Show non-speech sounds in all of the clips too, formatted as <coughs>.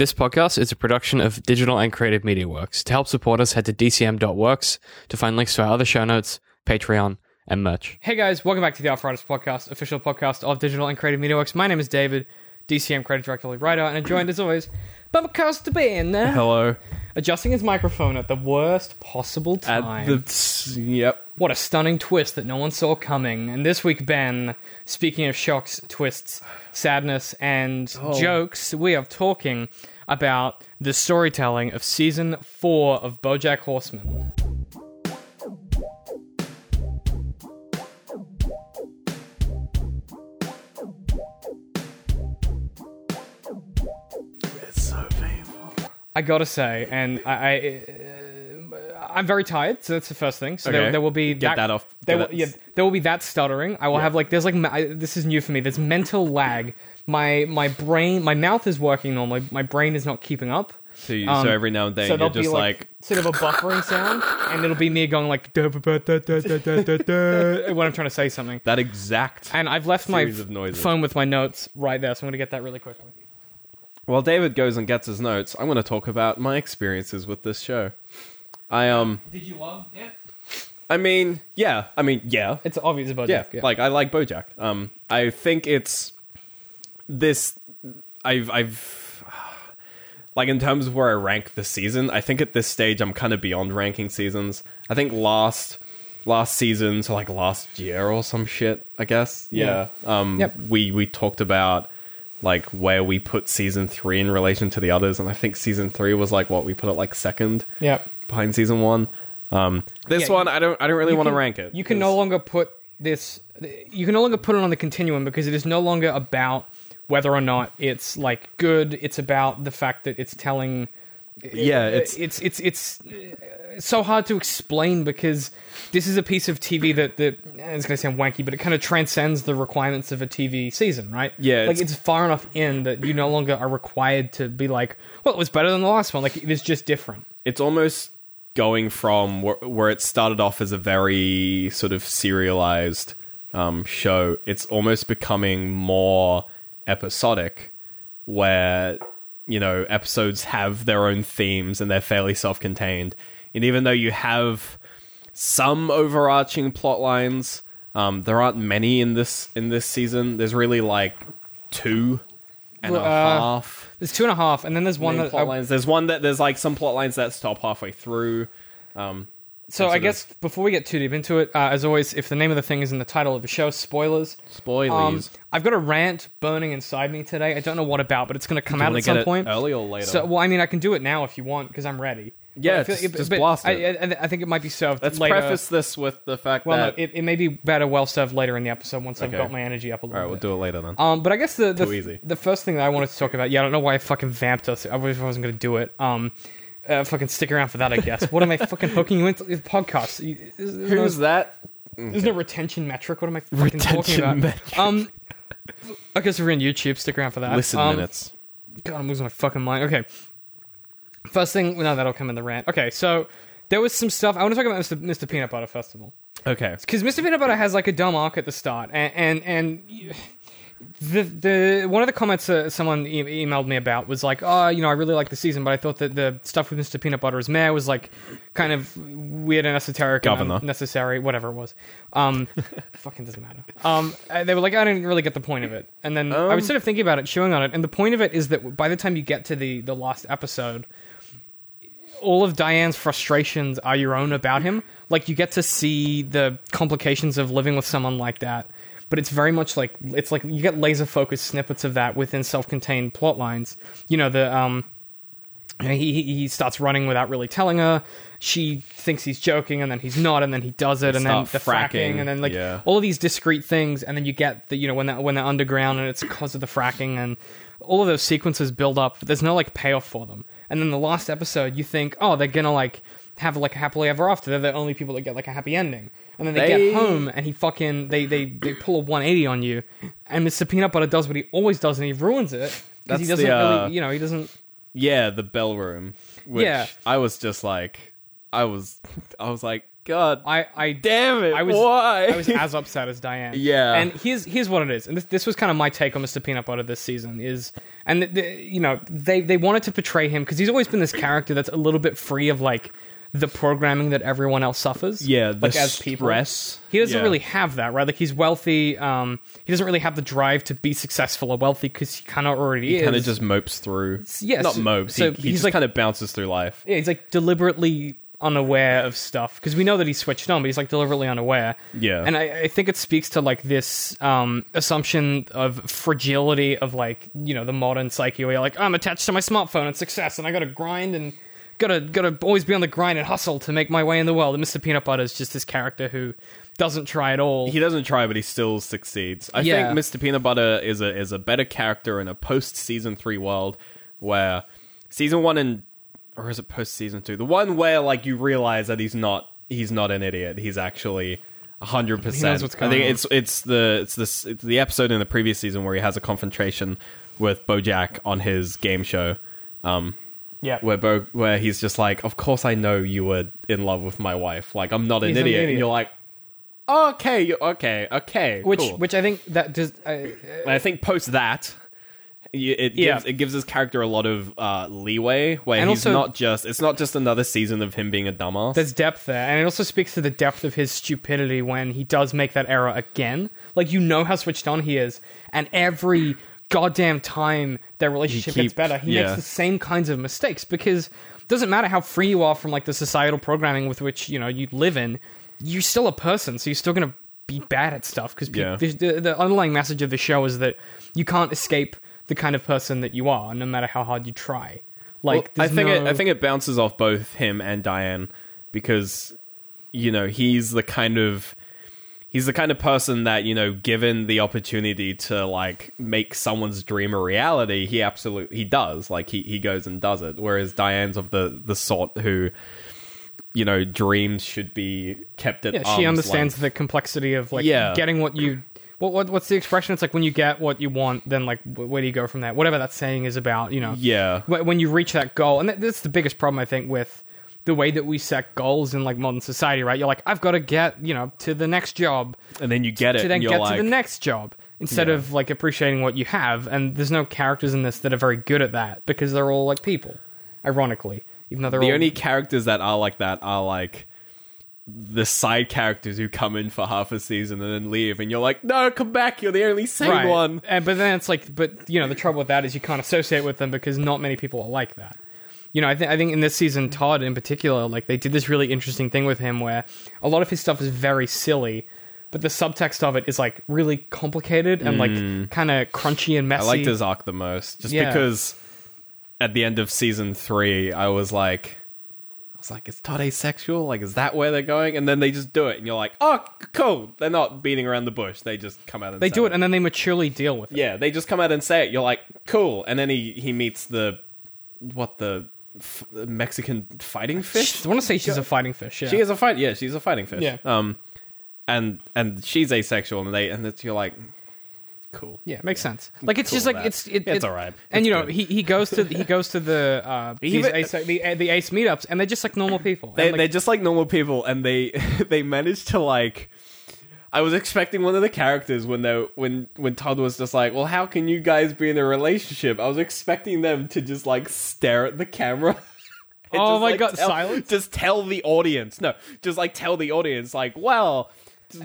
This podcast is a production of Digital and Creative Media Works. To help support us, head to dcm.works to find links to our other show notes, Patreon, and merch. Hey guys, welcome back to the Arthritis Podcast, official podcast of Digital and Creative Media Works. My name is David, DCM Creative Director, lead writer, and I'm joined as always by my co-host Ben, Hello. adjusting his microphone at the worst possible time. At time. the yep. What a stunning twist that no one saw coming. And this week, Ben, speaking of shocks, twists, sadness, and Oh. jokes, we are talking about the storytelling of season four of Bojack Horseman. It's so painful. I gotta say, and I, I uh, I'm very tired, so that's the first thing. So there, Okay. there will be Get that off. There, Get will, that- yeah, there will be that stuttering. I will have like there's like ma- I, this is new for me. There's mental lag. My my brain, my mouth is working normally. My brain is not keeping up. So, you, Um, so every now and then so you're there'll just be like, sort of a buffering sound, and it'll be me going like da, ba, ba, da, da, da, da, da, da, <laughs> when I'm trying to say something. that exact. And I've left my Series of noises. phone with my notes right there, so I'm gonna get that really quickly. While David goes and gets his notes, I'm going to talk about my experiences with this show. I um, Did you love it? I mean, yeah, I mean, yeah, It's obvious about yeah, yeah. like I like BoJack. Um, I think it's this. I've I've <sighs> like in terms of where I rank the season. I think at this stage I'm kind of beyond ranking seasons. I think last last season, so like last year or some shit. I guess. Yeah. Um. Yep. We we talked about like where we put season three in relation to the others, and I think season three was like what we put it like second yeah. Behind season one. Um, this Yeah, one I don't I don't really want to rank it. You can 'cause- no longer put this. You can no longer put it on the continuum because it is no longer about whether or not it's like good. It's about the fact that it's telling. Yeah, it's It's it's it's uh, so hard to explain because this is a piece of TV that that eh, it's going to sound wanky, but it kind of transcends the requirements of a TV season, right? Yeah, like it's- it's far enough in that you no longer are required to be like, well, it was better than the last one. Like it is just different. it's almost going from where, where it started off as a very sort of serialized um, show. It's almost becoming more episodic, where you know episodes have their own themes and they're fairly self-contained. And even though you have some overarching plot lines, um, there aren't many in this in this season. There's really like two and a Uh, half There's two and a half, and then there's one that plot I- lines. There's one that there's like some plot lines that stop halfway through. Um, So I of- guess before we get too deep into it, uh, as always, if the name of the thing is in the title of the show, spoilers. spoilers. Um, I've got a rant burning inside me today. I don't know what about, but it's going to come out at some point. early or later? So, well, I mean, I can do it now if you want because I'm ready. Yeah, But I feel- just- just blast I, it. I, I think it might be served Let's later. preface this with the fact well, that. no, it, it may be better well served later in the episode once I've got my energy up a all little right, we'll do it later then. Um, but I guess the the, Too easy. the first thing that I wanted to talk about, yeah, I don't know why I fucking vamped us. I wish I wasn't going to do it. Um, uh, fucking stick around for that, I guess. what am I fucking hooking you into the podcast? You- there's no- Who's that? There's no retention metric. What am I fucking talking about? metric. Um, I guess we're on YouTube, stick around for that. Listen Um, minutes. God, I'm losing my fucking mind. Okay. First thing, no, that'll come in the rant. Okay, so there was some stuff. I want to talk about Mr. Mr. Peanut Butter Festival Okay. because Mr. Peanut Butter has like a dumb arc at the start, and and, and the the one of the comments uh, someone e- emailed me about was like, oh, you know, I really like the season, but I thought that the stuff with Mr. Peanut Butter Butter's mayor was like kind of weird and esoteric, Governor. and unnecessary, whatever it was. Um, <laughs> fucking doesn't matter. Um, they were like, I didn't really get the point of it, and then I was Um. sort of thinking about it, chewing on it, and the point of it is that by the time you get to the the last episode all of Diane's frustrations are your own about him. Like you get to see the complications of living with someone like that, but it's very much like it's like you get laser focused snippets of that within self contained plot lines. You know the um. He, he starts running without really telling her. She thinks he's joking, and then he's not, and then he does it, and then the fracking, fracking, and then like yeah. all of these discrete things, and then you get the you know when they're when they're underground, and it's because of the fracking, and all of those sequences build up. But there's no like payoff for them. And then the last episode, you think, oh, they're gonna like have like a happily ever after. They're the only people that get like a happy ending. And then they, They- get home, and he fucking they they they pull a 180 on you, and Mr. Peanut Butter does what he always does, and he ruins it because he doesn't the, uh, really, you know, he doesn't. Yeah, the bell room. Which Yeah. I was just like, I was, I was like, god. I, I Damn it. I was Why? I was as upset as Diane. <laughs> Yeah. And here's here's what it is, and this, this was kind of my take on Mr. Peanut Butter this season is, and the, the, you know they they wanted to portray him because he's always been this character that's a little bit free of like the programming that everyone else suffers. yeah, the like as people. stress. He doesn't Yeah. really have that, right? Like he's wealthy. Um, he doesn't really have the drive to be successful or wealthy because he kind of already is. kind of just mopes through. yes, not mopes. so he he he's just like- kind of bounces through life. yeah, he's like deliberately unaware of stuff because we know that he's switched on, but he's like deliberately unaware. Yeah. and I, I think it speaks to like this um, assumption of fragility of like you know the modern psyche where you're like I'm attached to my smartphone and success, and I got to grind and gotta gotta always be on the grind and hustle to make my way in the world. And Mr. Peanut Butter is just this character who doesn't try at all. He doesn't try, but he still succeeds. I Yeah. think Mr. Peanut Butter is a is a better character in a post season three world where season one and or is it post season two? The one where like you realize that he's not he's not an idiot. He's actually hundred percent. what's I think on. it's it's the it's this it's the episode in the previous season where he has a confrontation with BoJack on his game show. Um, yeah, where Bo, where he's just like, "Of course I know you were in love with my wife. Like I'm not an He's an idiot." idiot. And you're like, "Okay, okay, okay." which cool. which I think that does. Uh, I think post that, it Yeah. gives it gives his character a lot of uh, leeway where And he's also- not just it's not just another season of him being a dumbass. There's depth there, and it also speaks to the depth of his stupidity when he does make that error again. Like you know how switched on he is, and every goddamn time their relationship keep- gets better, he yeah. makes the same kinds of mistakes because it doesn't matter how free you are from like the societal programming with which you know you live in, you're still a person, so you're still gonna be bad at stuff because Yeah. the, the underlying message of the show is that you can't escape the kind of person that you are, no matter how hard you try. Like Well, I think it, I think it bounces off both him and Diane because you know he's the kind of he's the kind of person that you know given the opportunity to like make someone's dream a reality he absolutely he does like he, he goes and does it whereas Diane's of the the sort who you know dreams should be kept at yeah, she understands length. the complexity of like Yeah. getting what you what, what what's the expression? It's like when you get what you want then like where do you go from there? Whatever that saying is about you know. Yeah. When you reach that goal and that's the biggest problem i think with the way that we set goals in like modern society right? You're like i've got to get you know to the next job. And then you get it to then get like to the next job instead Yeah. of like appreciating what you have and there's no characters in this that are very good at that because they're all like people ironically even though they're the all only characters that are like that are like the side characters who come in for half a season and then leave, and you're like, no, come back, you're the only sane one. And, but then it's like, but you know, the trouble with that is you can't associate with them because not many people are like that. You know, I think I think in this season, Todd in particular, like they did this really interesting thing with him where a lot of his stuff is very silly, but the subtext of it is like really complicated and like hmm. kind of crunchy and messy. I liked his arc the most, just Yeah. because at the end of season three, I was like, was like, is Todd asexual? Like, is that where they're going? And then they just do it, and you're like, oh, cool. They're not beating around the bush. They just come out and it. They do it and then they maturely deal with it. Yeah, they just come out and say it. You're like, cool. And then he he meets the what the f- Mexican fighting fish. I want to say she's a fighting fish. Yeah. She is a fight. Yeah, she's a fighting fish. Yeah. Um, and and she's asexual, and they and it's, you're like, cool. Yeah, makes sense. Like it's Cool just with like that. it's it, It's it- alright. And It's you know good. he, he goes to he goes to the uh <laughs> these Even- ace, the, the ace meetups and they're just like normal people. They And, like, they're just like normal people, and they <laughs> they managed to like. I was expecting one of the characters when they when when Todd was just like, "Well, how can you guys be in a relationship?" I was expecting them to just like stare at the camera. <laughs> and Oh my God, silence? Just tell the audience, no, just like tell the audience, like, "Well,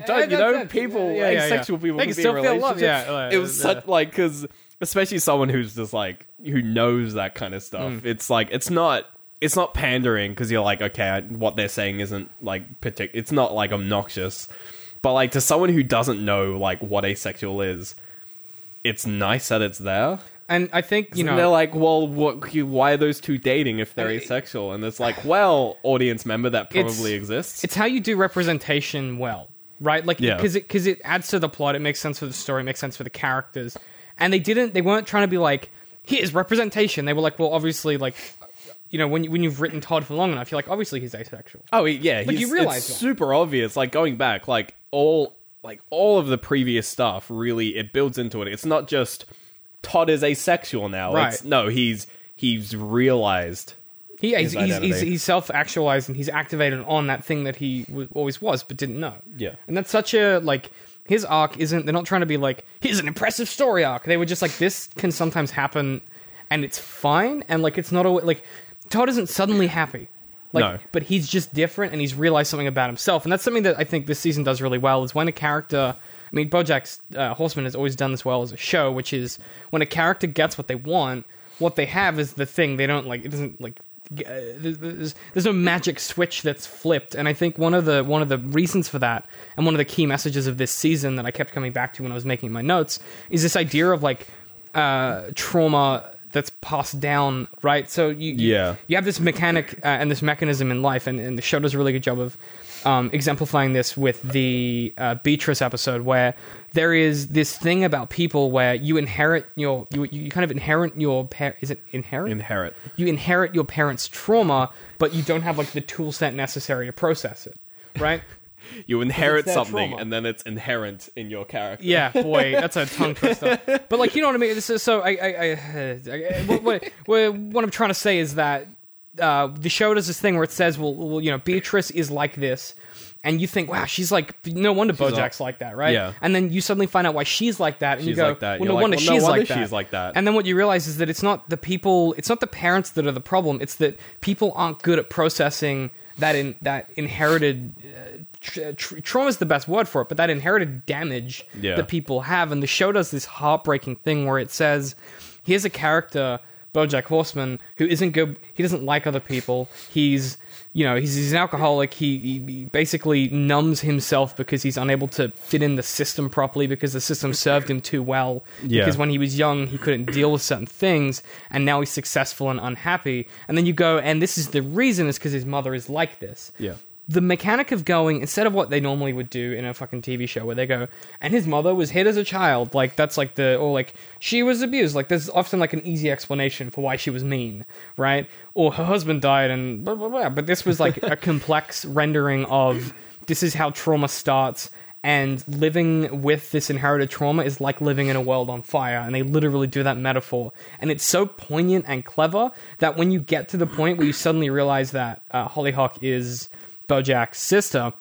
don't you know people, Yeah, yeah, asexual people They can still in feel love, relationships?" yeah, it was such like because especially someone who's just like who knows that kind of stuff. Mm. It's like it's not it's not pandering because you're like okay, I, what they're saying isn't like partic- It's not like obnoxious, but like to someone who doesn't know like what asexual is, it's nice that it's there. and I think you know they're like, well, what? Why are those two dating if they're asexual? And it's like, well, audience member, that It's- probably exists. it's how you do representation well, right? Like Yeah. because it because it adds to the plot. It makes sense for the story. It makes sense for the characters. And they didn't. They weren't trying to be like here's representation. They were like, well, obviously, like you know, when you, when you've written Todd for long enough, you're like, obviously he's asexual. Oh yeah, he's, you realize it's that. super obvious. Like going back, like all like all of the previous stuff, really, it builds into it. It's not just Todd is asexual now. Right. It's, no, he's he's realized He, he's, he's, he's, he's self-actualized and he's activated on that thing that he w- always was but didn't know. Yeah. and that's such a like his arc isn't. They're not trying to be like here's an impressive story arc. They were just like this can sometimes happen, and it's fine. And like it's not always like Todd isn't suddenly happy. Like, No. but he's just different, and he's realized something about himself, and that's something that I think this season does really well. Is when a character, I mean, BoJack's uh, Horseman has always done this well as a show, which is when a character gets what they want, what they have is the thing they don't like. It doesn't like. Uh, there's, there's no magic switch that's flipped, and I think one of the one of the reasons for that, and one of the key messages of this season that I kept coming back to when I was making my notes, is this idea of like uh, trauma that's passed down, right? So you, you- Yeah. you have this mechanic uh, and this mechanism in life, and, and the show does a really good job of um, exemplifying this with the uh, Beatrice episode, where there is this thing about people where you inherit your you, you kind of inherit your par- is it inherit Inherit. you inherit your parents' trauma, but you don't have like the tool set necessary to process it, right? <laughs> You inherit something, trauma. and then it's inherent in your character. Yeah, boy, <laughs> that's a tongue twister. But like, you know what I mean? This is, so I, I, I, I what, what, what, what I'm trying to say is that uh, the show does this thing where it says, well, well, you know, Beatrice is like this. And you think, wow, she's like, no wonder Bojack's like that, right? Yeah. And then you suddenly find out why she's like that, and you go, like that. well, no like, wonder well, no she's wonder like that. she's like that. And then what you realize is that it's not the people, it's not the parents that are the problem. It's that people aren't good at processing that in that inherited uh, tr- tr- trauma is the best word for it, but that inherited damage Yeah. that people have. And the show does this heartbreaking thing where it says, here's a character, BoJack Horseman, who isn't good. He doesn't like other people. He's you know he's, he's an alcoholic. He, he, he basically numbs himself because he's unable to fit in the system properly because the system served him too well. Yeah. Because when he was young, he couldn't deal with certain things, and now he's successful and unhappy. And then you go, and this is the reason is because his mother is like this Yeah. The mechanic of going instead of what they normally would do in a fucking TV show where they go and his mother was hit as a child like that's like the or like she was abused. Like there's often like an easy explanation for why she was mean right? Or her husband died and blah blah blah. But this was like a <laughs> complex rendering of this is how trauma starts and living with this inherited trauma is like living in a world on fire. And they literally do that metaphor. And it's so poignant and clever that when you get to the point where you suddenly realize that uh, hollyhock is bojack's sister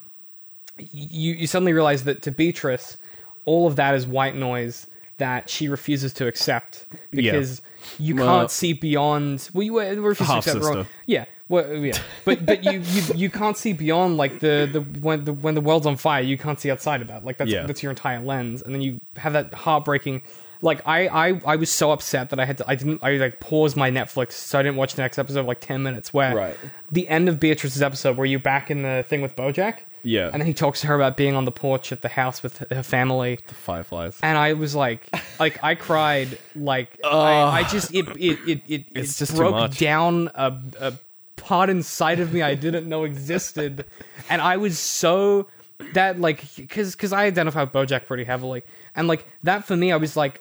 you, you suddenly realize that to beatrice all of that is white noise that she refuses to accept because you can't see beyond well you refuse to accept wrong yeah well, yeah, but but you, you you can't see beyond like the, the when the when the world's on fire, you can't see outside of that. Like that's Yeah. that's your entire lens, and then you have that heartbreaking. Like I, I I was so upset that I had to I didn't I like paused my Netflix so I didn't watch the next episode of like ten minutes. Where Right. the end of Beatrice's episode, where you're back in the thing with BoJack, Yeah. and then he talks to her about being on the porch at the house with her family, The Fireflies. and I was like, like I cried, like I, I just it it it it, It's it just too broke much. down a, a part inside of me I didn't know existed, and I was so that like because because I identify with BoJack pretty heavily, and like that for me, I was like.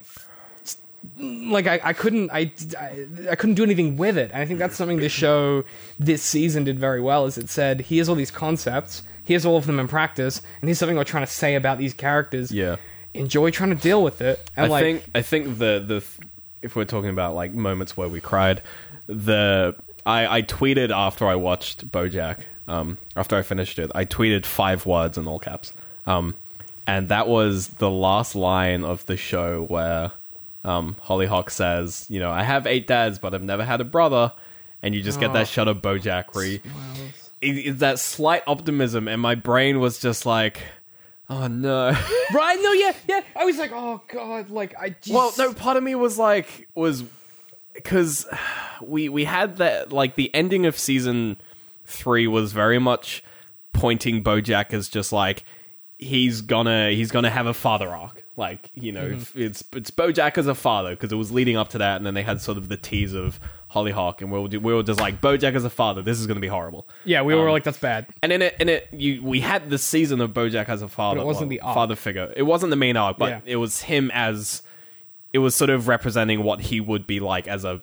Like I, I couldn't I, I I couldn't do anything with it. And I think that's something the show this season did very well. Is it said here's all these concepts, here's all of them in practice, and here's something we're trying to say about these characters Yeah. enjoy trying to deal with it. And I like, think I think the the if we're talking about like moments where we cried, the I I tweeted after I watched BoJack, um, after I finished it, I tweeted five words in all caps, um, and that was the last line of the show where um, Hollyhock says, you know, I have eight dads, but I've never had a brother, and you just get Oh. that shot of BoJack he- it- it's that slight optimism, and my brain was just like. Oh no! <laughs> right? No, yeah, yeah. I was like, oh god, like I just, Well, no, part of me was like was because <sighs> we we had that like the ending of season three was very much pointing BoJack as just like he's gonna he's gonna have a father arc. Like you know, Mm-hmm. it's it's BoJack as a father because it was leading up to that, and then they had sort of the tease of Hollyhock, and we were we were just like BoJack as a father. This is gonna be horrible. yeah, we were um, like, that's bad. And in it, in it, you we had the season of BoJack as a father. But it wasn't the arc. father figure. It wasn't the main arc, but Yeah. it was him as it was sort of representing what he would be like as a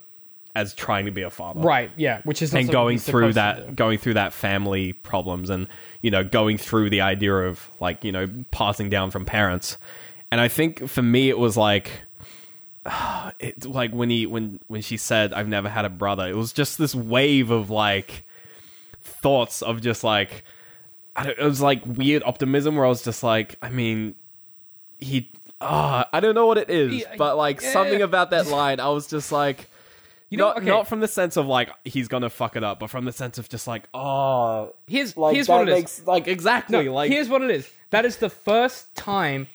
as trying to be a father, Right? Yeah, which is And going through that, going through that family problems, and you know, going through the idea of like you know passing down from parents. And I think for me, it was like <sighs> it like when he when when she said I've never had a brother, it was just this wave of like thoughts of just like I don't, it was like weird optimism where I was just like, I mean, he. ah, I don't know what it is, but like yeah. something about that line, I was just like, You know, not okay. not from the sense of like he's gonna fuck it up, but from the sense of just like, oh, Here's like here's what it is. makes like exactly No, like here's what it is. That is the first time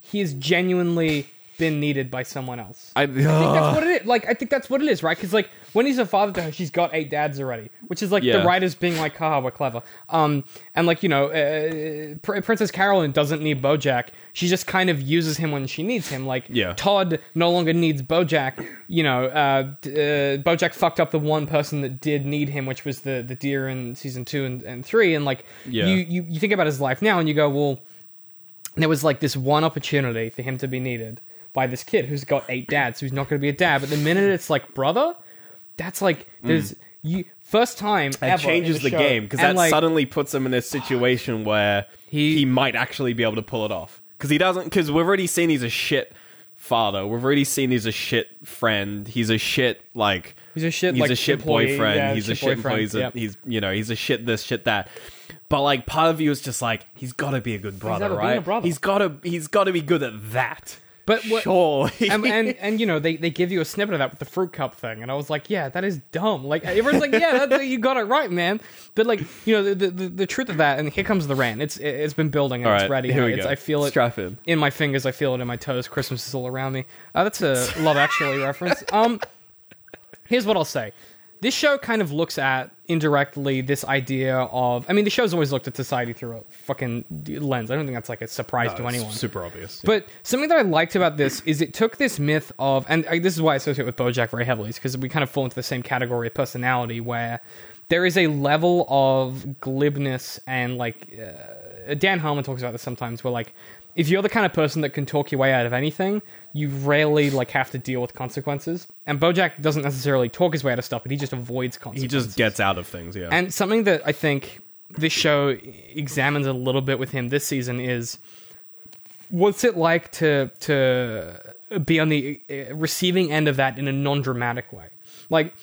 he has genuinely been needed by someone else. I, I think that's <sighs> what it is. Like, I think that's what it is, right? Because like when he's a father to her, she's got eight dads already, which is like Yeah. the writers being like, "Haha, we're clever." Um, and like you know, uh, Pr- Princess Carolyn doesn't need BoJack. She just kind of uses him when she needs him. Like Yeah. Todd no longer needs BoJack. You know, uh, uh, BoJack fucked up the one person that did need him, which was the the deer in season two and, and three. And like Yeah. you, you you think about his life now, and you go, well there was like this one opportunity for him to be needed by this kid who's got eight dads, who's not going to be a dad. But the minute it's like brother, that's like there's you first time. That ever changes in the show. game because And, that like, suddenly puts him in a situation where He- he, might actually be able to pull it off. Because he doesn't. Because we've already seen he's a shit father. We've already seen he's a shit friend. He's a shit like. He's a shit, He's like, a shit employee. boyfriend. Yeah, he's a shit shit boyfriend. employee. He's, a, Yep. he's you know he's a shit this shit that. But like part of you is just like he's got to be a good brother, never been right? a brother. He's got to he's got to be good at that. But what- sure, and, and <laughs> and you know they, they give you a snippet of that with the fruit cup thing, and I was like, yeah, that is dumb. Like everyone's like, yeah, that's, you got it right, man. But like you know the, the the truth of that, and here comes the rant. It's it's been building and All it's ready. here we It's- go. I feel it Strap in. in my fingers. I feel it in my toes. Christmas is all around me. Uh, that's a Love Actually reference. Um, here's what I'll say. This show kind of looks at indirectly this idea of. I mean, the show's always looked at society through a fucking lens. I don't think that's like a surprise to anyone. super obvious. But something that I liked about this is it took this myth of, and I, this is why I associate with BoJack very heavily, is because we kind of fall into the same category of personality where there is a level of glibness and like uh, Dan Harmon talks about this sometimes, where like if you're the kind of person that can talk your way out of anything, you rarely like have to deal with consequences. And BoJack doesn't necessarily talk his way out of stuff, but he just avoids consequences. he just gets out of things. Yeah, And something that I think this show examines a little bit with him this season is what's it like to to be on the uh, receiving end of that in a non-dramatic way. Like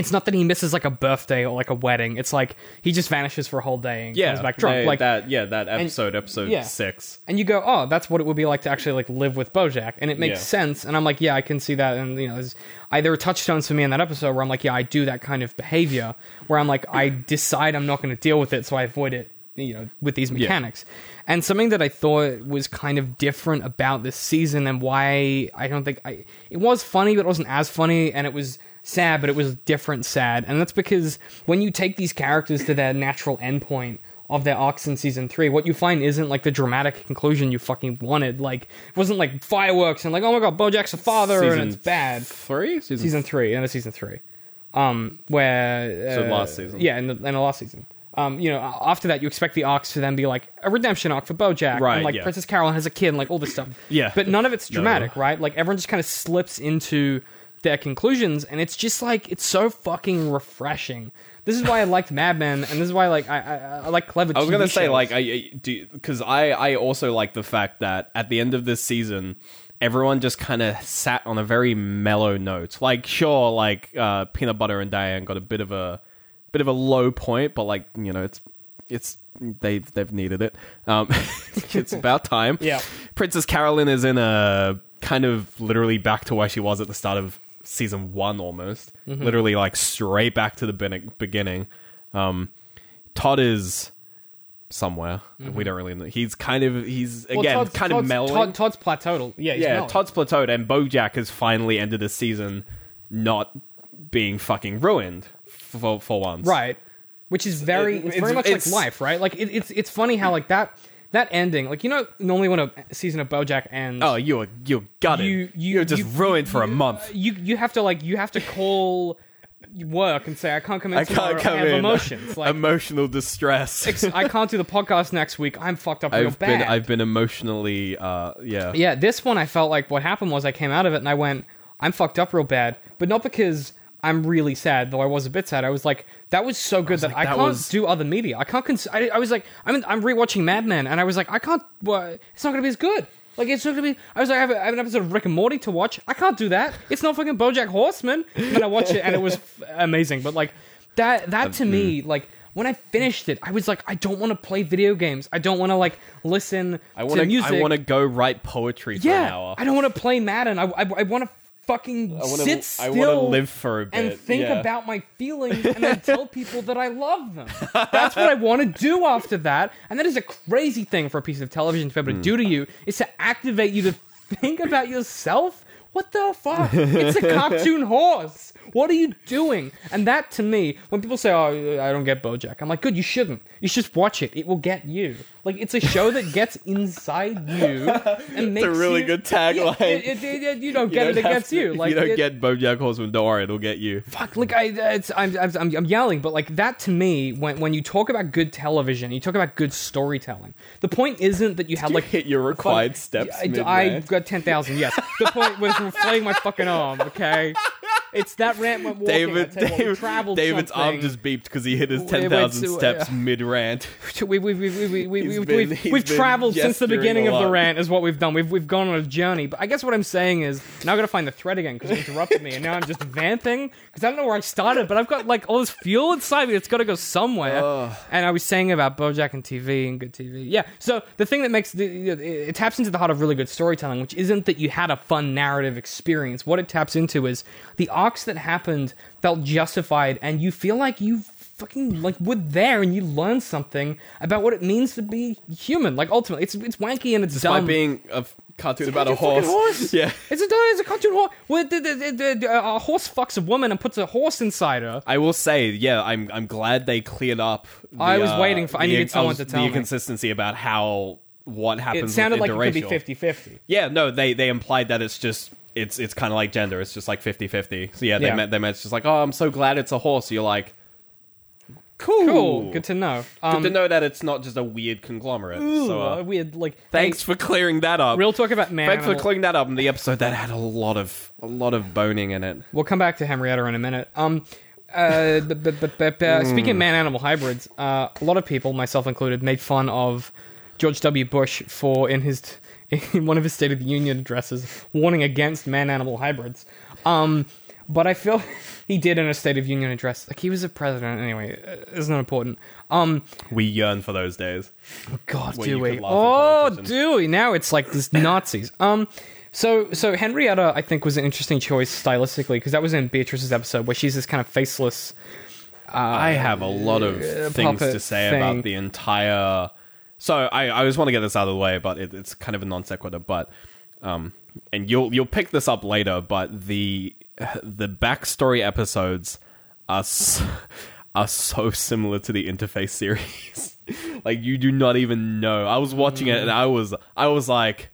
it's not that he misses like a birthday or like a wedding. It's like he just vanishes for a whole day and yeah, comes back drunk. they- like that. Yeah, that episode, episode yeah. six. and you go, oh, that's what it would be like to actually like live with BoJack, and it makes Yeah. sense. And I'm like, yeah, I can see that. And you know, there's, I, there were touchstones for me in that episode where I'm like, yeah, I do that kind of behavior where I'm like, I decide I'm not going to deal with it, so I avoid it. You know, with these mechanics, and something that I thought was kind of different about this season and why I don't think I it was funny, but it wasn't as funny, and it was sad, but it was different sad, and that's because when you take these characters to their natural endpoint of their arcs in season three, what you find isn't like the dramatic conclusion you fucking wanted. Like, it wasn't like fireworks and like, oh my god, Bojack's a father Season and it's bad. Three season. Season three, end of season three, um, where So uh, last season. yeah, in the, in the last season. Um, you know, after that, you expect the arcs to then be like a redemption arc for Bojack, Right, And like yeah. Princess Carolyn has a kid, and like all this stuff. Yeah. but none of it's No. dramatic, right? Like everyone just kind of slips into their conclusions, and it's just like it's so fucking refreshing. This is why I liked Mad Men, and this is why like I I, I like clever. I was TV gonna say shows. like I do because I I also like the fact that at the end of this season, everyone just kind of sat on a very mellow note. Like sure, like uh, peanut butter and Diane got a bit of a bit of a low point, but like you know it's it's they they've needed it. Um, <laughs> it's about time. Yeah. Princess Carolyn is in a kind of literally back to where she was at the start of season one almost. Mm-hmm. Literally like straight back to the bin- beginning. Um, Todd is somewhere. We don't really know. He's kind of he's Mm-hmm. Well, again Todd's- kind Todd's, of mellowing. Todd, Todd's plateaued. Yeah, yeah, mellowing. Todd's plateaued, and BoJack has finally ended the season not being fucking ruined for for once. right which is very It- it's, it's- very much it's- like life right like it, it's it's funny how like that that ending like you know normally when a season of bojack ends Oh, you're you're gutted. you, you are just you- ruined for a month. you you have to like you have to call work and say i can't come in I can't come I have in. emotions like Emotional distress. ex- i can't do the podcast next week i'm fucked up real I've bad been I've been emotionally uh yeah. yeah this one i felt like what happened was i came out of it and i went i'm fucked up real bad but not because I'm really sad, though I was a bit sad. I was like, that was so good that like, I that can't was- do other media. I can't. Cons- I, I was like, I'm I'm rewatching Mad Men, and I was like, I can't. Well, it's not going to be as good. Like it's not gonna be. I was like, I have, a, I have an episode of Rick and Morty to watch. I can't do that. It's not fucking BoJack Horseman. And I watched it, and it was <laughs> f- amazing. But like that, that to me, like when I finished it, I was like, I don't want to play video games. I don't want to like listen I to want to. music. I want to go write poetry for an yeah, hour. I don't want to play Madden. I, I, I want to fucking I wanna- sit I still. wanna live for a bit and think yeah. about my feelings, and then <laughs> tell people that I love them. That's what I <laughs> want to do after that, and that is a crazy thing for a piece of television to be able to Hmm. do to you. Is to activate you to think about yourself. What the fuck? It's a cartoon <laughs> horse. What are you doing? And that to me, when people say, "Oh, I don't get BoJack," I'm like, "Good, you shouldn't. You should just watch it. It will get you. Like it's a show that gets inside you <laughs> and makes it's a really you- good Yeah, tagline. it- it- it- you don't You get don't it, it gets to- you. Like you don't get BoJack Horseman, don't worry, it'll get you. fuck like I it's I'm, I'm I'm yelling but like that to me when when you talk about good television you talk about good storytelling the point isn't that you had you like hit your fun- required steps I. I got 10,000 yes the point was <laughs> inflating my fucking arm okay it's that rant went walking David, I tell you what, we David traveled David's arm just beeped because he hit his ten uh, steps mid rant. <laughs> We, we, we, we, we, we, we've, been- we've, we've traveled since the beginning of the rant is what we've done. We've, we've gone on a journey but i guess what i'm saying is now I've gotta find the thread again because you interrupted me and now i'm just vamping because i don't know where i started but i've got like all this fuel inside me it's gotta go somewhere. And i was saying about bojack and tv and good tv yeah so the thing that makes the, it, it taps into the heart of really good storytelling which isn't that you had a fun narrative experience. What it taps into is the arcs that happened felt justified and you feel like you fucking like were there and you learned something about what it means to be human. Like ultimately, it's it's wanky and it's By dumb. being a f- cartoon it's about a a horse. horse. <laughs> Yeah. it's a it's a cartoon horse. Where the, the, the, the, uh, a horse fucks a woman and puts a horse inside her. I will say, yeah, I'm I'm glad they cleared up. The, I was uh, waiting for- I the- needed someone was- to tell the me. inconsistency about how what happens. It sounded with like it could be interracial. 50-50. Yeah, no, they they implied that it's just it's it's kind of like gender. It's just like 50-50. So yeah, they Yeah. meant they meant it's just like, oh, I'm so glad it's a horse. You're like, cool, Cool, good to know. Um, Good to know that it's not just a weird conglomerate. ooh, so uh, weird. Like thanks for clearing that up. real talk about man. Thanks for animal- clearing that up in the episode that had a lot of a lot of boning in it. We'll come back to Henrietta in a minute. Um, uh, but, but, but, but, uh, speaking of man animal hybrids, uh, a lot of people, myself included, made fun of George W. Bush for in his in <laughs> one of his State of the Union addresses warning against man animal hybrids. Um, but I feel <laughs> he did in a State of Union address. Like he was a president anyway. uh, It's not important. Um, We yearn for those days. God, do we? could laugh at Oh, do we? Now it's like these <coughs> Nazis. Um, so so Henrietta, I think, was an interesting choice stylistically because that was in Beatrice's episode where she's this kind of faceless. I have a lot of uh, things to say thing. about the entire. So I, I just want to get this out of the way, but it, it's kind of a non sequitur. But um, and you'll you'll pick this up later. But the the backstory episodes are s- are so similar to the interface series. <laughs> like you do not even know. I was watching it and I was I was like.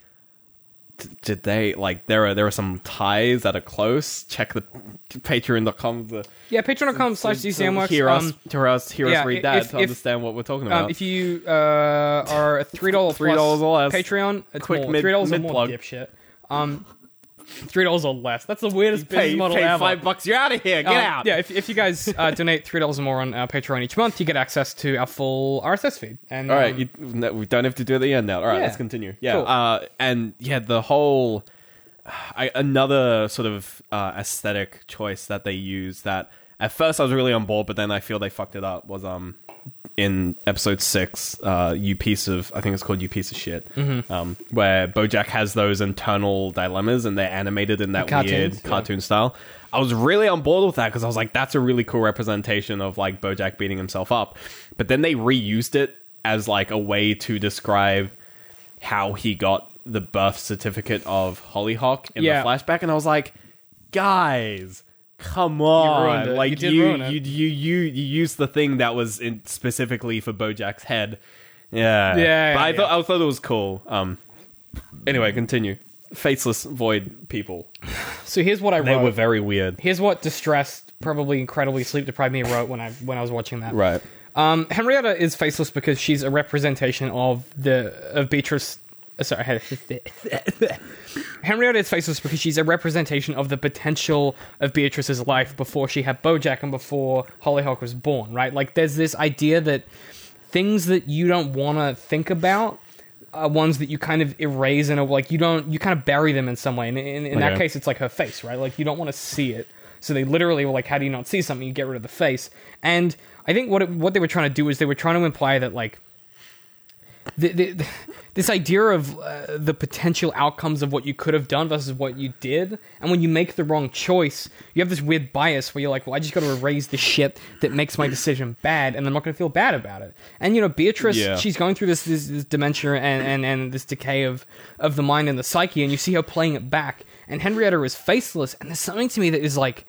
"D- Did they like there are there are some ties that are close? Check the patreon.com the Yeah, patreon.com slash DCMworks. hear us, um, hear us, hear yeah, us read if- that if- to if- understand what we're talking about. Um, if you uh, are a <laughs> three dollar $3 or less. Patreon, it's Quick more. mid- three dollars or more mid-plug. dipshit. Um, three dollars or less. That's the weirdest business pay, model pay ever. five bucks, you're out of here. Get Um, out. Yeah, if, if you guys uh, <laughs> donate three dollars or more on uh, Patreon each month, you get access to our full RSS feed. And All right, um, you, no, we don't have to do it at the end now. All right, Yeah. let's continue. Yeah, Cool. uh, and yeah, the whole I, another sort of uh, aesthetic choice that they use that at first I was really on board, but then I feel they fucked it up. Was um in episode six, uh, you piece of I think it's called you piece of shit, Mm-hmm. um, where BoJack has those internal dilemmas and they're animated in that Cartoons, weird yeah. cartoon style. I was really on board with that because I was like, that's a really cool representation of like BoJack beating himself up. But then they reused it as like a way to describe how he got the birth certificate of Hollyhock in Yeah. the flashback, and I was like, guys. Come on! it. Like You you, you, you, you, you used the thing that was in specifically for BoJack's head. Yeah, Yeah, But I yeah, thought I thought it was cool. Um, anyway, continue. Faceless void people. so here's what I wrote. They were very weird. here's what distressed, probably incredibly sleep deprived me wrote when I when I was watching that. Right. Um, Henrietta is faceless because she's a representation of the of Beatrice. Uh, Sorry, Henrietta is faceless because she's a representation of the potential of Beatrice's life before she had BoJack and before Hollyhock was born. Right? Like, there's this idea that things that you don't want to think about are ones that you kind of erase in a like you don't you kind of bury them in some way. And in, in that Okay. case, it's like her face, right? Like you don't want to see it. So they literally were like, "How do you not see something? You get rid of the face." And I think what it, what they were trying to do is they were trying to imply that like the, the, this idea of uh, the potential outcomes of what you could have done versus what you did, and when you make the wrong choice, you have this weird bias where you're like, "Well, I just got to erase the shit that makes my decision bad, and I'm not going to feel bad about it." And you know, Beatrice, Yeah. she's going through this, this, this dementia and, and, and this decay of of the mind and the psyche, and you see her playing it back. And Henrietta is faceless, and there's something to me that is like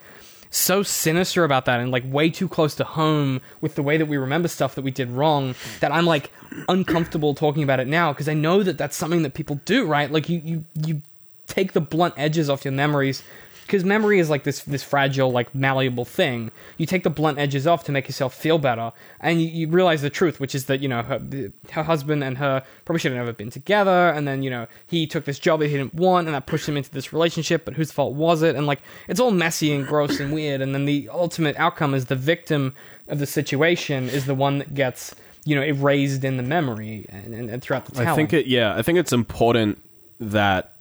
so sinister about that and like way too close to home with the way that we remember stuff that we did wrong that I'm like uncomfortable talking about it now because I know that that's something that people do, right? Like you you you take the blunt edges off your memories because memory is like this this fragile like malleable thing you take the blunt edges off to make yourself feel better and you, you realize the truth which is that you know her, her husband and her probably should have never been together and then you know he took this job that he didn't want and that pushed him into this relationship but whose fault was it and like it's all messy and gross and weird and then the ultimate outcome is the victim of the situation is the one that gets you know erased in the memory and, and, and throughout the telling I think it. Yeah, I think it's important that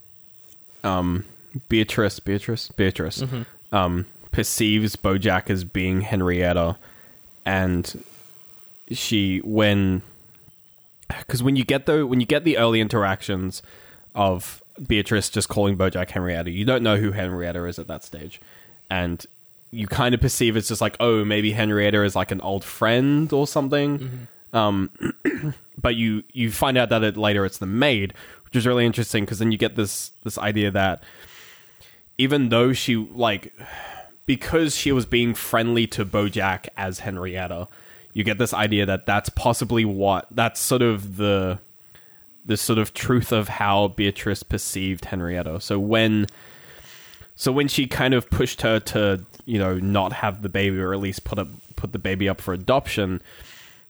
um, Beatrice, Beatrice, Beatrice, um, perceives BoJack as being Henrietta, and she when because when you get the when you get the early interactions of Beatrice just calling BoJack Henrietta, you don't know who Henrietta is at that stage, and you kind of perceive it's just like oh maybe Henrietta is like an old friend or something. Um, <clears throat> but you you find out that it later it's the maid, which is really interesting because then you get this this idea that even though she like because she was being friendly to Bojack as Henrietta, you get this idea that that's possibly what that's sort of the the sort of truth of how Beatrice perceived Henrietta. So when so when she kind of pushed her to you know not have the baby or at least put up put the baby up for adoption,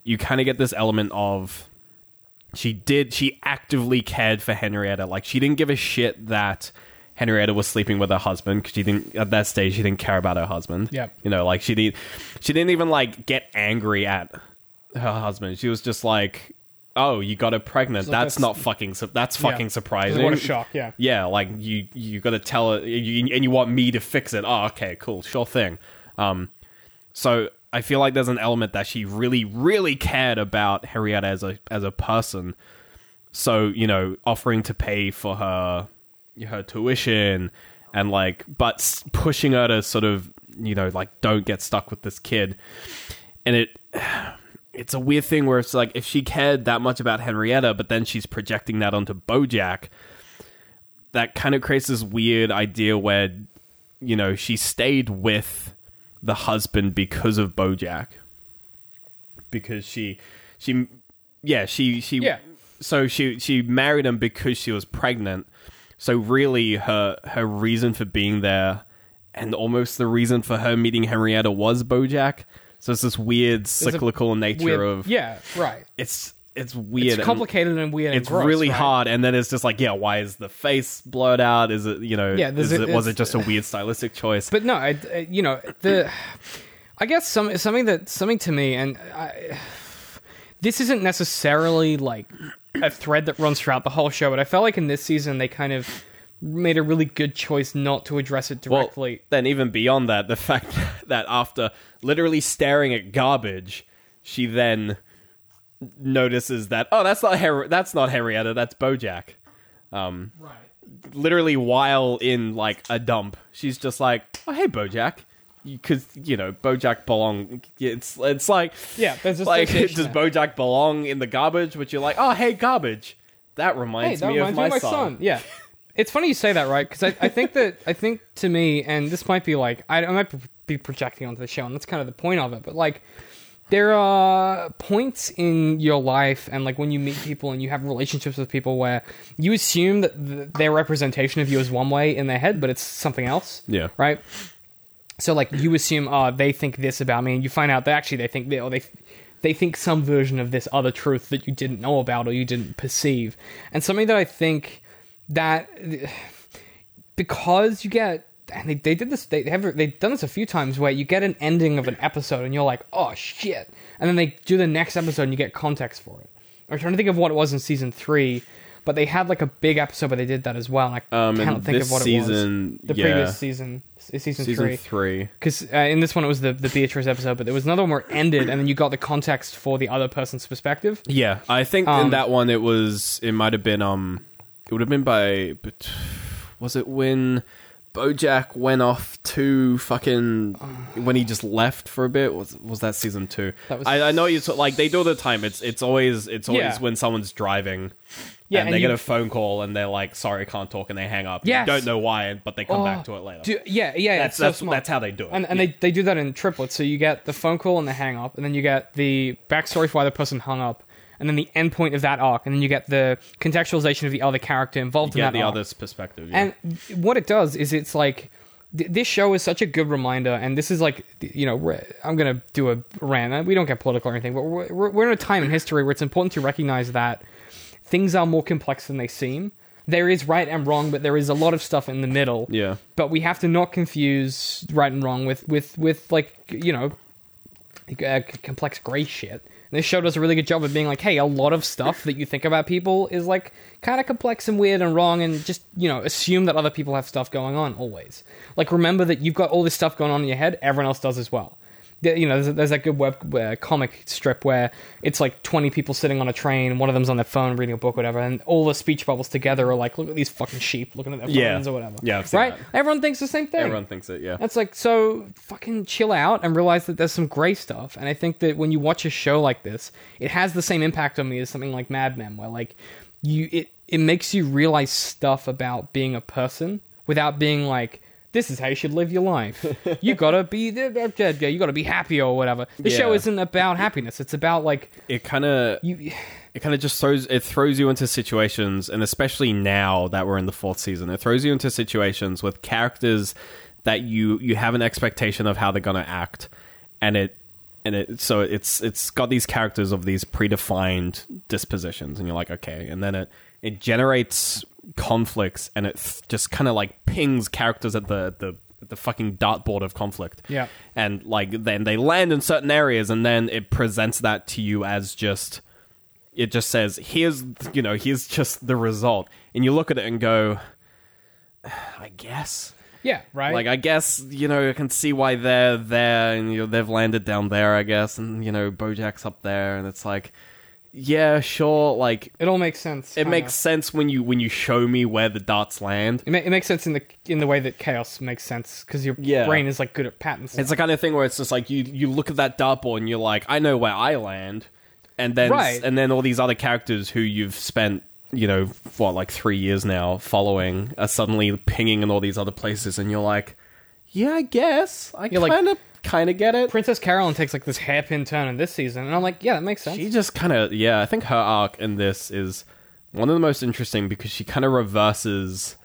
you kind of get this element of she did she actively cared for Henrietta. Like she didn't give a shit that Henrietta was sleeping with her husband because she didn't at that stage she didn't care about her husband. Yep. you know, like she didn't she didn't even like get angry at her husband. She was just like, "Oh, you got her pregnant. like, that's, that's- not fucking. Su- that's Yeah. fucking surprising. What a shock, yeah. <laughs> Yeah, like you you got to tell her, you, and you want me to fix it. Oh, okay, cool, sure thing. Um, so I feel like there's an element that she really, really cared about Henrietta as a as a person. So you know, offering to pay for her her tuition and like, but pushing her to sort of you know like don't get stuck with this kid, and it. <sighs> It's a weird thing where it's like if she cared that much about Henrietta, but then she's projecting that onto Bojack, that kind of creates this weird idea where you know she stayed with the husband because of Bojack because she she yeah she she Yeah. so she she married him because she was pregnant so really her her reason for being there and almost the reason for her meeting Henrietta was Bojack so it's this weird cyclical nature Weird- of yeah right it's it's weird it's complicated and weird and it's gross, really right? hard and then it's just like yeah why is the face blurred out is it you know Yeah, is it, was it just a weird stylistic choice but no, I, I- you know the. I guess some something that something to me, and I, this isn't necessarily like a thread that runs throughout the whole show, but I felt like in this season they kind of made a really good choice not to address it Well, directly. then even beyond that, the <laughs> fact that after literally staring at garbage, she then notices that oh, that's not Her- that's not Henrietta, that's BoJack. Um, right. literally while in like a dump, she's just like, oh hey BoJack, because you know BoJack belong. It's it's like Yeah, there's like association <laughs> does. BoJack belong in the garbage? Which you're like, oh hey garbage, that Hey, reminds that me reminds of my, me of my son. son. Yeah. <laughs> It's funny you say that, right? Because I, I think that I think to me, and this might be like I, I might be projecting onto the show, and that's kind of the point of it. But like, there are points in your life, and like when you meet people and you have relationships with people, where you assume that th- their representation of you is one way in their head, but it's something else. Yeah. Right. So like you assume, oh, they think this about me, and you find out that actually they think they, or they they think some version of this other truth that you didn't know about or you didn't perceive. And something that I think that because you get and they, they did this they have they've done this a few times where you get an ending of an episode and you're like oh shit and then they do the next episode and you get context for it i'm trying to think of what it was in season three but they had like a big episode where they did that as well. And I Um, can't think of what season, it was. The yeah, previous season, s- season, season three. three. Because uh, in this one it was the the Beatrice episode, but there was another one where it ended, and then you got the context for the other person's perspective. Yeah, I think Um, in that one it was. It might have been. Um, it would have been by. But was it when BoJack went off to fucking when he just left for a bit? Was was that season two? That was- I, I know you like they do all the time. It's it's always it's always Yeah. when someone's driving. Yeah, and, and they you- get a phone call and they're like, "Sorry, can't talk," and they hang up. Yeah, don't know why, but they come Oh, back to it later. Do, yeah, yeah, that's it's so that's, how they do it. and and they, they do that in triplets. So you get the phone call and the hang up, and then you get the backstory for why the person hung up, and then the end point of that arc, and then you get the contextualization of the other character involved in get that the arc. other's perspective. Yeah. And what it does is it's like th- this show is such a good reminder, and this is like you know I'm gonna do a rant. We don't get political or anything, but we're we're in a time in history where it's important to recognize that things are more complex than they seem. There is right and wrong, but there is a lot of stuff in the middle. yeah. But we have to not confuse right and wrong with with with like you know uh, complex gray shit. And this show does a really good job of being like, hey, a lot of stuff that you think about people is like kind of complex and weird and wrong, and just you know assume that other people have stuff going on always. Like remember that you've got all this stuff going on in your head, everyone else does as well. You know, there's, there's that good web uh, comic strip where it's like 20 people sitting on a train, one of them's on their phone reading a book, whatever, and all the speech bubbles together are like, look at these fucking sheep looking at their Yeah. phones or whatever. Yeah, right. that. Everyone thinks the same thing. Everyone thinks it. Yeah. That's like so fucking chill out and realize that there's some gray stuff. And I think that when you watch a show like this, it has the same impact on me as something like Mad Men, where like you it it makes you realize stuff about being a person without being like. This is how you should live your life. <laughs> You gotta be, you gotta be happy or whatever. The show isn't about happiness. It's about like It kind of you. it kind of just throws it throws you into situations and especially now that we're in the fourth season it throws you into situations with characters that you you have an expectation of how they're going to act and it and it so it's it's got these characters of these predefined dispositions and you're like okay and then it it generates conflicts and it th- just kind of like pings characters at the the the fucking dartboard of conflict Yeah. and like then they land in certain areas and then it presents that to you as just it just says here's you know here's just the result and you look at it and go i guess Yeah, right. like i guess you know i can see why they're there and you know they've landed down there i guess and you know bojack's up there and it's like yeah sure like it all makes sense. it kinda. makes sense when you when you show me where the darts land It, ma- it makes sense in the in the way that chaos makes sense because your Yeah. brain is like good at patterns. It's the kind of thing where it's just like you you look at that dartboard and you're like, I know where I land, and then Right. and then all these other characters who you've spent you know what like three years now following are suddenly pinging in all these other places, and you're like, yeah, I guess I You're like- kind of kind of get it. Princess Carolyn takes like this hairpin turn in this season, and I'm like, yeah, that makes sense. She just kind of yeah, I think her arc in this is one of the most interesting because she kind of reverses.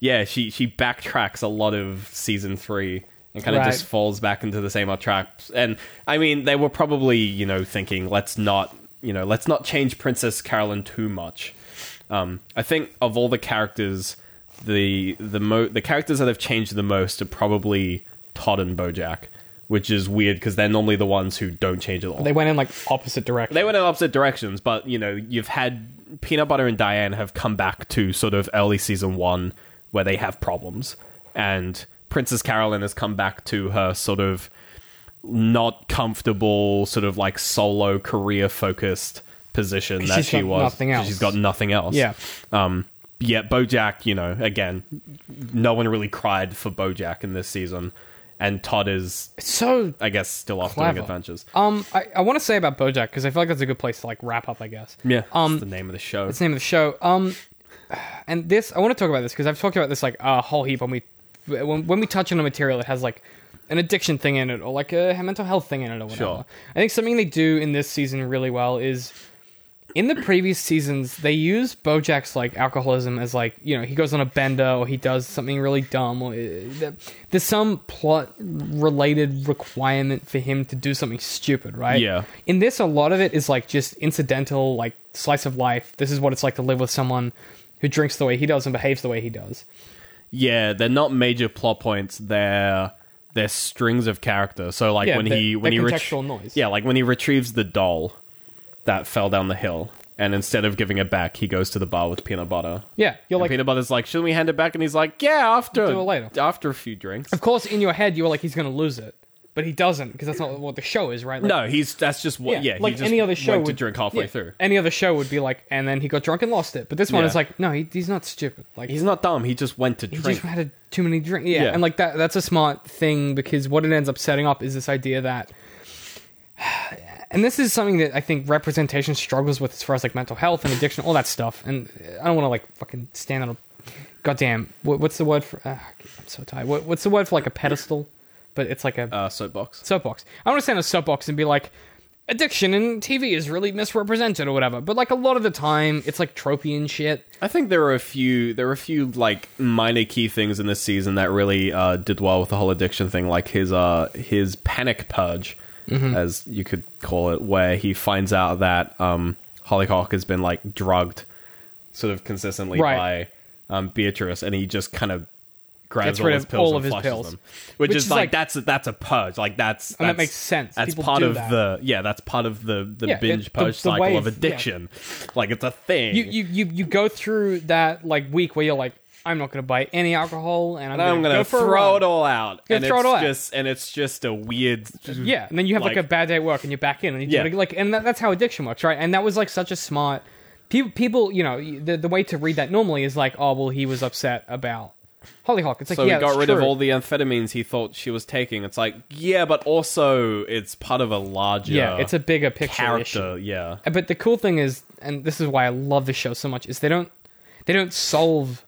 Yeah, she she backtracks a lot of season three and kind of Right. just falls back into the same old traps. And I mean, they were probably you know thinking let's not you know let's not change Princess Carolyn too much. Um, I think of all the characters, the the mo- the characters that have changed the most are probably Todd and BoJack, which is weird because they're normally the ones who don't change at all. They went in like opposite directions. They went in opposite directions, but you know, you've had Peanut Butter and Diane have come back to sort of early season one where they have problems, and Princess Carolyn has come back to her sort of not comfortable, sort of like solo career focused position that she was. nothing else. She's got nothing else. Yeah. Um. Yet BoJack, you know, again, no one really cried for BoJack in this season, and Todd is, so I guess, still off Clever. doing adventures. um, I, I want to say about BoJack because I feel like that's a good place to like wrap up. I guess. Yeah. Um, that's the name of the show. It's the name of the show. Um, and this I want to talk about this because I've talked about this like a whole heap when we when, when we touch on a material that has like an addiction thing in it or like a mental health thing in it or whatever. Sure. I think something they do in this season really well is in the previous seasons they use Bojack's like alcoholism as like you know he goes on a bender or he does something really dumb or uh, there's some plot related requirement for him to do something stupid, right? Yeah. In this, a lot of it is like just incidental, like slice of life. This is what it's like to live with someone who drinks the way he does and behaves the way he does. Yeah, they're not major plot points. They're they're strings of character. So like Yeah, when he when he contextual noise. Yeah, like when he retrieves the doll that fell down the hill, and instead of giving it back, he goes to the bar with peanut butter. Yeah, you're And like, peanut butter's like, shouldn't we hand it back? And he's like, yeah, after Do it later. after a few drinks. of course, in your head, you were like, he's going to lose it, but he doesn't because that's not what the show is, right? Like, No, he's that's just what. Yeah, he like just any other show went would to drink halfway yeah, through. Any other show would be like, and then he got drunk and lost it. But this one Yeah. is like, no, he, he's not stupid. Like He's not dumb. He just went to drink. he drink. just had a, too many drinks. Yeah, Yeah. and like that that's a smart thing because what it ends up setting up is this idea that and this is something that I think representation struggles with as far as like mental health and addiction, all that stuff. And I don't want to like fucking stand on a goddamn what, what's the word for? Uh, I'm so tired. What, what's the word for like a pedestal? But it's like a uh, soapbox. soapbox. I want to stand on a soapbox and be like, addiction in TV is really misrepresented or whatever. But like a lot of the time, it's like tropey and shit. I think there are a few there are a few like minor key things in this season that really uh, did well with the whole addiction thing, like his uh his panic purge, Mm-hmm. as you could call it, where he finds out that um Hollyhock has been like drugged sort of consistently Right. by um Beatrice and he just kind of grabs Gets all his of pills all and flushes pills. them. Which, Which is, is like, that's that's a purge. Like that's And that makes sense. That's People part of that. the yeah, that's part of the the Yeah, binge it- purge the cycle way of of- yeah. addiction. Like it's a thing. You you you, you go through that like week where you're like, I'm not going to buy any alcohol, and I'm, And I'm gonna, gonna go throw it all out. And throw it's it all out. just and it's just a weird Yeah, and then you have like, Like- a bad day at work, and you're back in, and you Yeah. it like, and that, that's how addiction works, right? And that was like such a smart. People, people, you know, the the way to read that normally is like, oh well, he was upset about Hollyhock. It's like, So yeah, he got rid of all the amphetamines he thought she was taking. It's like, yeah, but also it's part of a larger Yeah, it's a bigger picture character. issue. Yeah. But the cool thing is, and this is why I love the show so much, is they don't they don't solve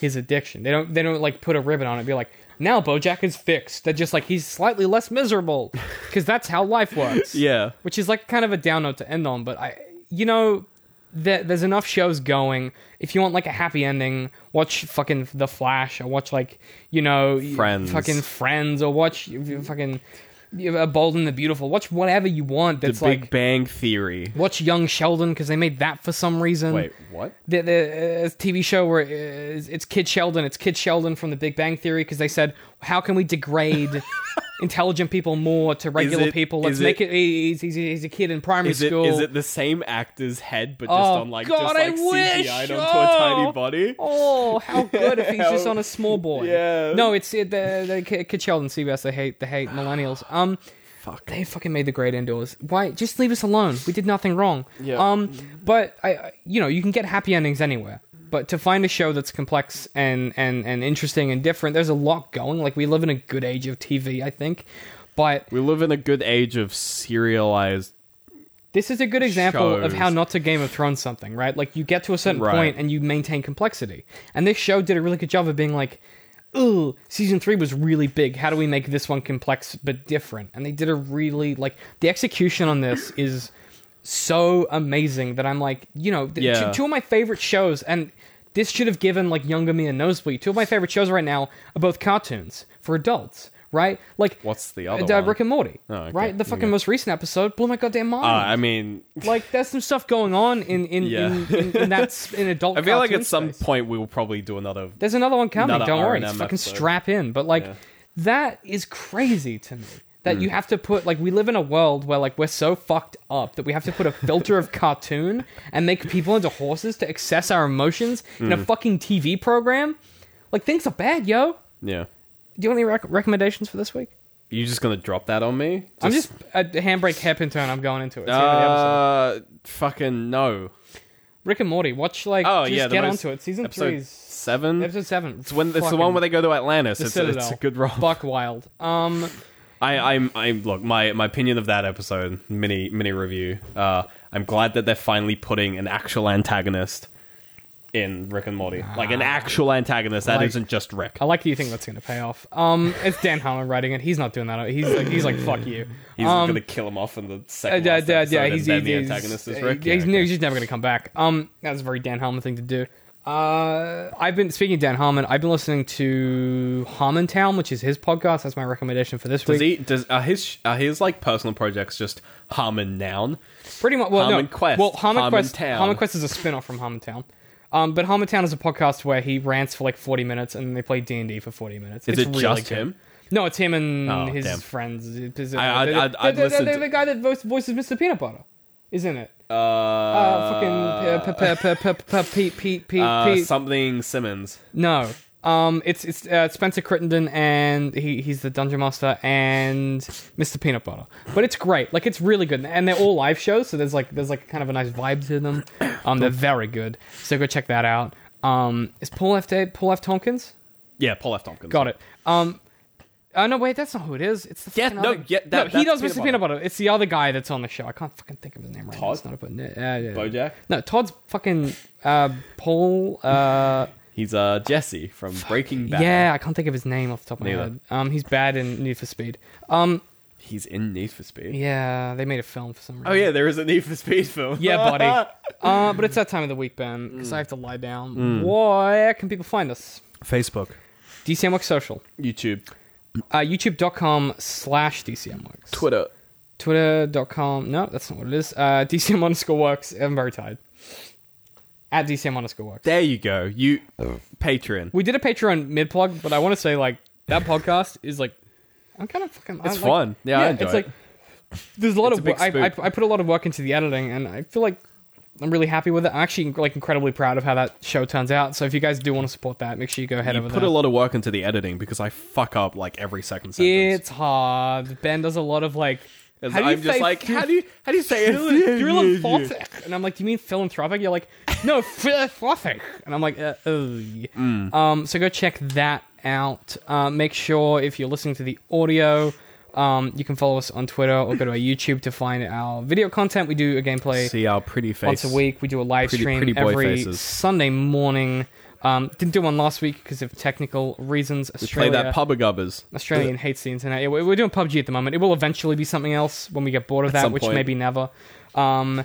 his addiction. They don't they don't like put a ribbon on it. and Be like, now BoJack is fixed. They're just like he's slightly less miserable because that's how life works. <laughs> Yeah. which is like kind of a down note to end on. But I, you know, there, there's enough shows going. If you want like a happy ending, watch fucking The Flash, or watch like you know, Friends. fucking Friends, or watch fucking uh, Bold and the Beautiful. Watch whatever you want. The That's Big like Bang Theory. watch Young Sheldon because they made that for some reason. Wait, what? The, the uh, TV show where it's, it's Kid Sheldon. It's Kid Sheldon from The Big Bang Theory because they said, how can we degrade intelligent people more to regular it- people? Let's make it- it. he's, he's, he's a kid in primary Is it school. is it the same actor's head but just Oh, on like God, just I like! CGI'd onto a tiny Oh. body? Oh, how <laughs> good if he's just on a small boy. Yeah. No, it's it, the the Sheldon CBS. They hate they hate millennials. <sighs> Um, Fuck. they fucking made the great indoors. Why? Just leave us alone. We did nothing wrong. Yeah. Um, but I- you know, you can get happy endings anywhere. But to find a show that's complex and and and interesting and different, there's a lot going. Like we live in a good age of TV, I think. But We live in a good age of serialized this is a good example of how not to Game of Thrones something, right? Like you get to a certain Right. point and you maintain complexity. And this show did a really good job of being like, "Ooh, season three was really big. How do we make this one complex but different?" And they did a really like the execution on this is so amazing that I'm like, you know, th- Yeah. two, two of my favorite shows, and this should have given like younger me a nosebleed. Two of my favorite shows right now are both cartoons for adults. Right, like What's the other uh? Rick and Morty. Oh, okay. Right, the fucking Okay. most recent episode blew my goddamn mind uh, I mean <laughs> like there's some stuff going on in in Yeah. in, in, in that in adult. <laughs> I feel like at some point we will probably do another there's another one coming. Another Don't worry, R&M just fucking episode. strap in. But like Yeah. that is crazy to me. That Hmm. you have to put like we live in a world where like we're so fucked up that we have to put a filter of <laughs> cartoon and make people into horses to access our emotions in Hmm. a fucking TV program. Like things are bad, yo. Yeah. Do you want any rec- recommendations for this week? You just gonna drop that on me? I'm just a handbrake hairpin turn. I'm going into it. It's uh fucking no. Rick and Morty. Watch like Oh just yeah, get onto it. Season three's seven. Episode seven. It's when it's the one where they go to Atlantis. the It's, a- it's a good role. Buck Wild. Um, I, I'm, I'm. Look, my, my opinion of that episode, mini, mini review. Uh, I'm glad that they're finally putting an actual antagonist in Rick and Morty, like an actual antagonist that Like- not just Rick. I like that you think that's going to pay off. Um, it's Dan Harmon writing it. He's not doing that. He's like, he's like, fuck you. He's um, gonna kill him off in the uh, second yeah, last yeah, episode, yeah, and he's, then the he's- antagonist is uh, Rick. he's, Yeah, okay. he's just never going to come back. Um, that's a very Dan Harmon thing to do. Uh, I've been speaking of Dan Harmon. I've been listening to Harmontown, which is his podcast. That's my recommendation for this Does week. he? Does are his are his like personal projects just Harmon Noun? Pretty much. Well, Harmon no. Quest, Well, Harmon, Harmon Quest. Town. Harmon Quest is a spin-off from Harmontown. Um, but Harmontown is a podcast where he rants for like forty minutes and they play D and D for forty minutes. Is it's it really just good. him? No, it's him and Oh, his damn. friends. Is it- I- I'd- the- I'd- the- I'd the- the- listen the- the guy that voices Mr. Peanut Butter, isn't it? Uh, fucking p- Pete Pete Pete Uh, Pete. something Simmons. No. Um, it's it's uh, Spencer Crittenden and he he's the dungeon master and Mr. Peanut Butter. But it's great. Like it's really good, and they're all live shows, so there's like there's like kind of a nice vibe to them. <coughs> Um, they're very good. So go check that out. Um, is Paul F. Day, Paul F. Tompkins? Yeah, Paul F. Tompkins. Got it. Um, oh no, wait, that's not who it is. It's the Yeah, no, other- yeah, that- no, he does Peanut Mr. Peanut Butter. It's the other guy that's on the show. I can't fucking think of his name right now. Todd? It's not a, but, uh, yeah. Bojack? No, Todd's fucking uh, Paul. Uh, He's uh Jesse from Breaking Bad. Yeah, I can't think of his name off the top of my head. Um, he's bad in Need for Speed. Um, He's in Need for Speed. yeah, they made a film for some reason. Oh yeah, there is a Need for Speed film. yeah, buddy. <laughs> uh, but it's that time of the week, Ben, because I have to lie down. Where can people find us? Facebook. DCMWorks Social. YouTube, Uh, YouTube.com slash DCMWorks. Twitter. Twitter.com. No, that's not what it is. Uh, <laughs> DCM underscore works. I'm very tired. At DCM underscore works. There you go. You Patreon. We did a Patreon mid plug, but I want to say like that podcast is like I'm kind of fucking. It's I, like- fun. Yeah, I enjoy it's it. like there's a lot It's of a work. I, I. I put a lot of work into the editing, and I feel like I'm really happy with it. I'm actually like incredibly proud of how that show turns out. So if you guys do want to support that, make sure you go ahead you over put there. a lot of work into the editing because I fuck up like every second sentence. it's hard. Ben does a lot of like. As how do you I'm just like, how do you how do you say it? philanthropic? And I'm like, do you mean philanthropic? You're like, no, philanthropic. And I'm like, uh, oh. Mm. Um, so go check that out. Uh, make sure if you're listening to the audio, um, you can follow us on Twitter or go to our YouTube to find our video content. We do a gameplay See our pretty face. once a week. We do a live Pretty- stream pretty boy every faces. Sunday morning. Um, didn't do one last week because of technical reasons. We play Australia, that pubba gubbers. Australian hates the internet. Yeah, we're we're doing PUBG at the moment. It will eventually be something else when we get bored of that, some which point. maybe never. Um,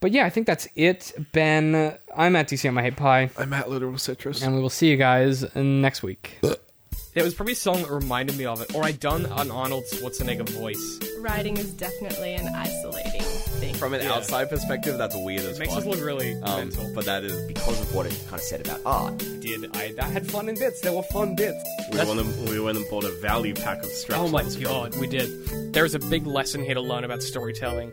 but yeah, I think that's it. Ben, I'm at DCM I Hate Pie, I'm at literal citrus. and we will see you guys next week. <laughs> It was probably a song that reminded me of it, or I done an Arnold Schwarzenegger voice. Writing is definitely an isolating thing. From an Yeah. outside perspective, that's weird as It makes fuck. us look really um, mental. but that is because of what it kind of said about art. did I, I had fun in bits. There were fun bits. we That's- went, and, we went and bought a value pack of straps. Oh my god, we did. There is a big lesson here to learn about storytelling.